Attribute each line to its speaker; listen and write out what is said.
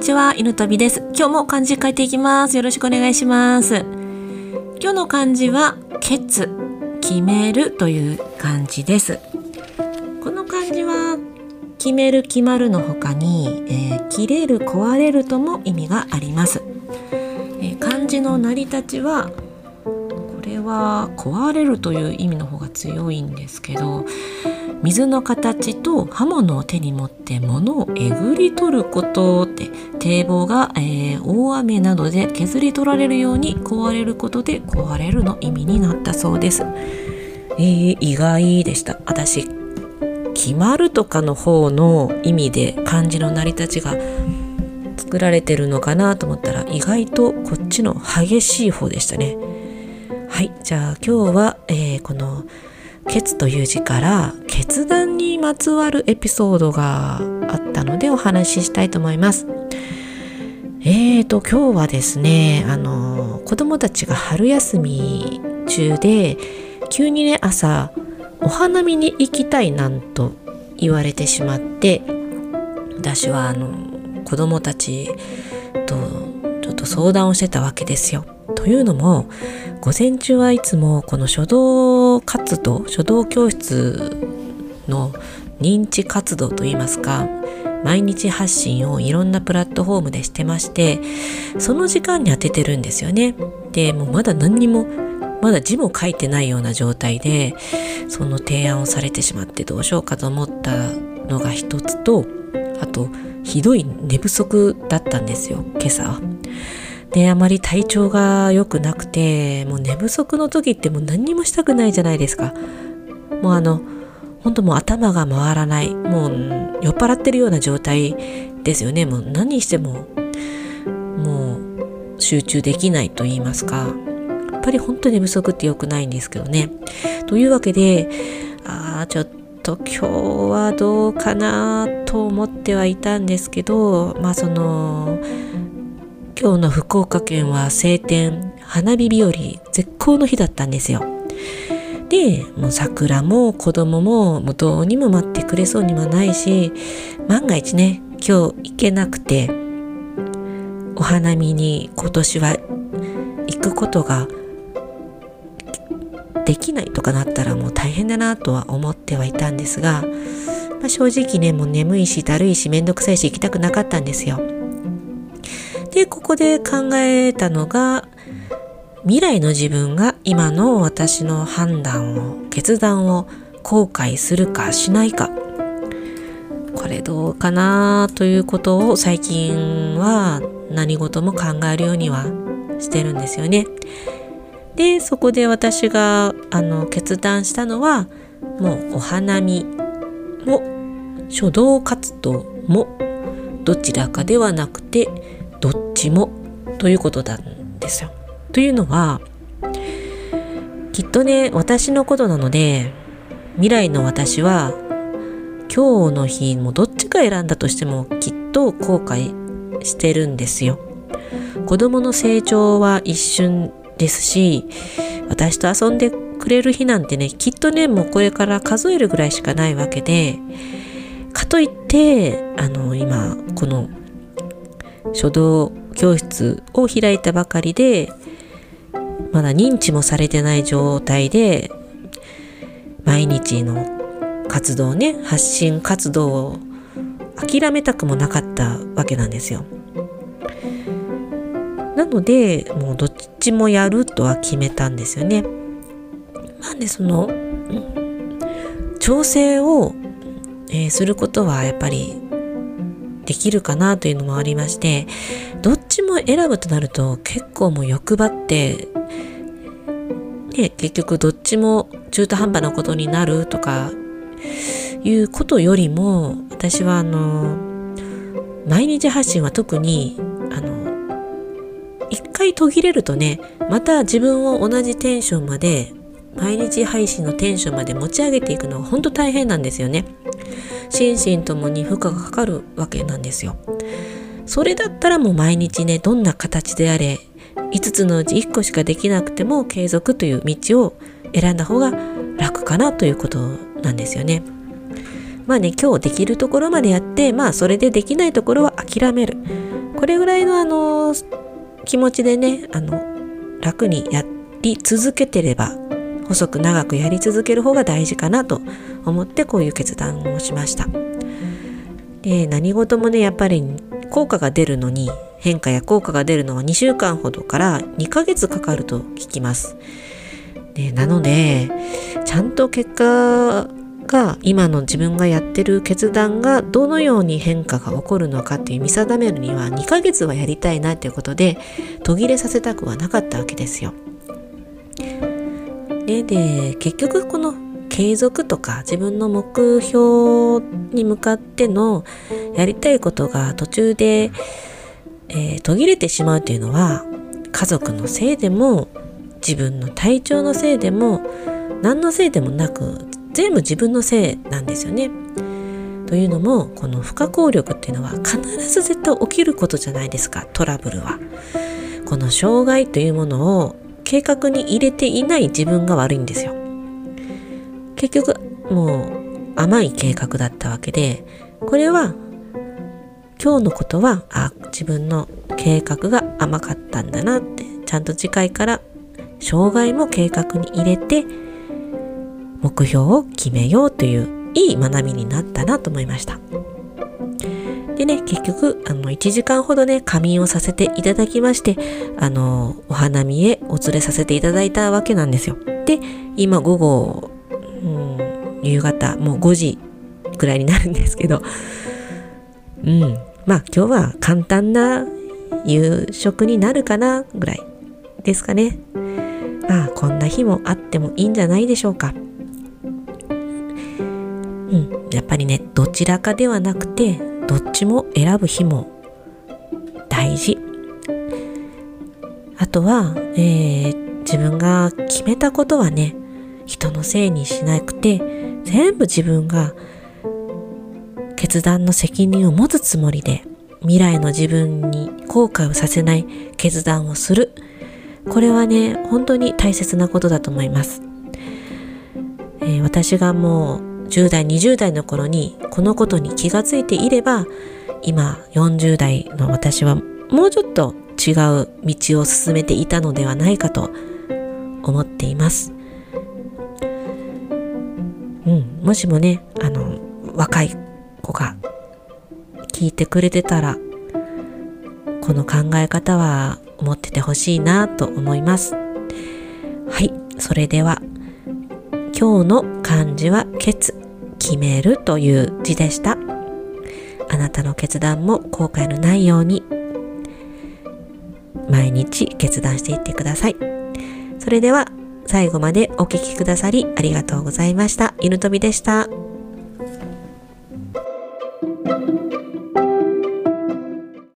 Speaker 1: にちは、犬飛びです。今日も漢字書いていきます。よろしくお願いします。今日の漢字は、決、決めるという漢字です。この漢字は、決める、決まるの他に、えー切れる、壊れるとも意味があります。えー漢字の成り立ちは、は壊れるという意味の方が強いんですけど水の形と刃物を手に持って物をえぐり取ることって堤防が、えー大雨などで削り取られるように壊れることで壊れるの意味になったそうです。えー意外でした私決まるとかの方の意味で漢字の成り立ちが作られてるのかなと思ったら意外とこっちの激しい方でしたね。はい、じゃあ今日は、えーこの「決」という字から決断にまつわるエピソードがあったのでお話ししたいと思います。えーと今日はですねあの子供たちが春休み中で急にね朝お花見に行きたいなんと言われてしまって私はあの子供たちとちょっと相談をしてたわけですよ。というのも午前中はいつもこの書道活動書道教室の認知活動といいますか毎日発信をいろんなプラットフォームでしてましてその時間に当ててるんですよね。でもうまだ何にもまだ字も書いてないような状態でその提案をされてしまってどうしようかと思ったのが一つとあとひどい寝不足だったんですよ今朝は。であまり体調が良くなくてもう寝不足の時ってもう何にもしたくないじゃないですか。もうあの本当もう頭が回らないもう酔っ払ってるような状態ですよねもう何してももう集中できないと言いますかやっぱり本当に寝不足って良くないんですけどね。というわけでああちょっと今日はどうかなと思ってはいたんですけどまあその今日の福岡県は晴天花火日和絶好の日だったんですよ。でもう桜も子供ももうどうにも待ってくれそうにもないし万が一ね今日行けなくてお花見に今年は行くことができないとかなったらもう大変だなとは思ってはいたんですが、まあ、正直ねもう眠いしだるいしめんどくさいし行きたくなかったんですよ。でここで考えたのが未来の自分が今の私の判断を決断を後悔するかしないかこれどうかなということを最近は何事も考えるようにはしてるんですよね。でそこで私があの決断したのはもうお花見も書道活動もどちらかではなくてちもということなんですよ。というのはきっとね私のことなので未来の私は今日の日もどっちか選んだとしてもきっと後悔してるんですよ。子供の成長は一瞬ですし私と遊んでくれる日なんてねきっとねもうこれから数えるぐらいしかないわけでかといってあの今この書道教室を開いたばかりでまだ認知もされてない状態で毎日の活動ね発信活動を諦めたくもなかったわけなんですよ。なのでもうどっちもやるとは決めたんですよね。なんでその調整を、えーすることはやっぱりできるかなというのもありましてどっちも選ぶとなると結構もう欲張ってね、結局どっちも中途半端なことになるとかいうことよりも私はあの毎日発信は特にあの一回途切れるとねまた自分を同じテンションまで毎日配信のテンションまで持ち上げていくのが本当大変なんですよね。心身ともに負荷がかかるわけなんですよ。それだったらもう毎日ねどんな形であれ5つのうち1個しかできなくても継続という道を選んだ方が楽かなということなんですよね。まあね今日できるところまでやってまあそれでできないところは諦める。これぐらいのあの気持ちでねあの楽にやり続けてれば細く長くやり続ける方が大事かなと思ってこういう決断をしました。で何事もねやっぱり効果が出るのに変化や効果が出るのは2週間ほどから2ヶ月かかると聞きます。でなのでちゃんと結果が今の自分がやってる決断がどのように変化が起こるのかっていう見定めるには2ヶ月はやりたいなっていうことで途切れさせたくはなかったわけですよ。でで結局この継続とか自分の目標に向かってのやりたいことが途中で、えー、途切れてしまうっていうのは家族のせいでも自分の体調のせいでも何のせいでもなく全部自分のせいなんですよね。というのもこの不可抗力っていうのは必ず絶対起きることじゃないですかトラブルは。この障害というものを計画に入れていない自分が悪いんですよ。結局もう甘い計画だったわけでこれは今日のことはあ自分の計画が甘かったんだなってちゃんと次回から障害も計画に入れて目標を決めようといういい学びになったなと思いました。でね、結局、あの、1時間ほどね、仮眠をさせていただきまして、あの、お花見へお連れさせていただいたわけなんですよ。で、今午後、うん、夕方、もう5時くらいになるんですけど、うん、まあ今日は簡単な夕食になるかなぐらいですかね。まあこんな日もあってもいいんじゃないでしょうか。うん、やっぱりねどちらかではなくてどっちも選ぶ日も大事。あとは、えー、自分が決めたことはね人のせいにしなくて全部自分が決断の責任を持つつもりで未来の自分に後悔をさせない決断をする。これはね本当に大切なことだと思います、えー、私がもう10代20代の頃にこのことに気がついていれば今40代の私はもうちょっと違う道を進めていたのではないかと思っています。うん、もしもね、あの、若い子が聞いてくれてたら、この考え方は思っててほしいなと思います。はい、それでは、今日の漢字は、ケツ。決めるという字でした。あなたの決断も後悔のないように毎日決断していってください。それでは最後までお聴きくださりありがとうございました。犬飛びでした。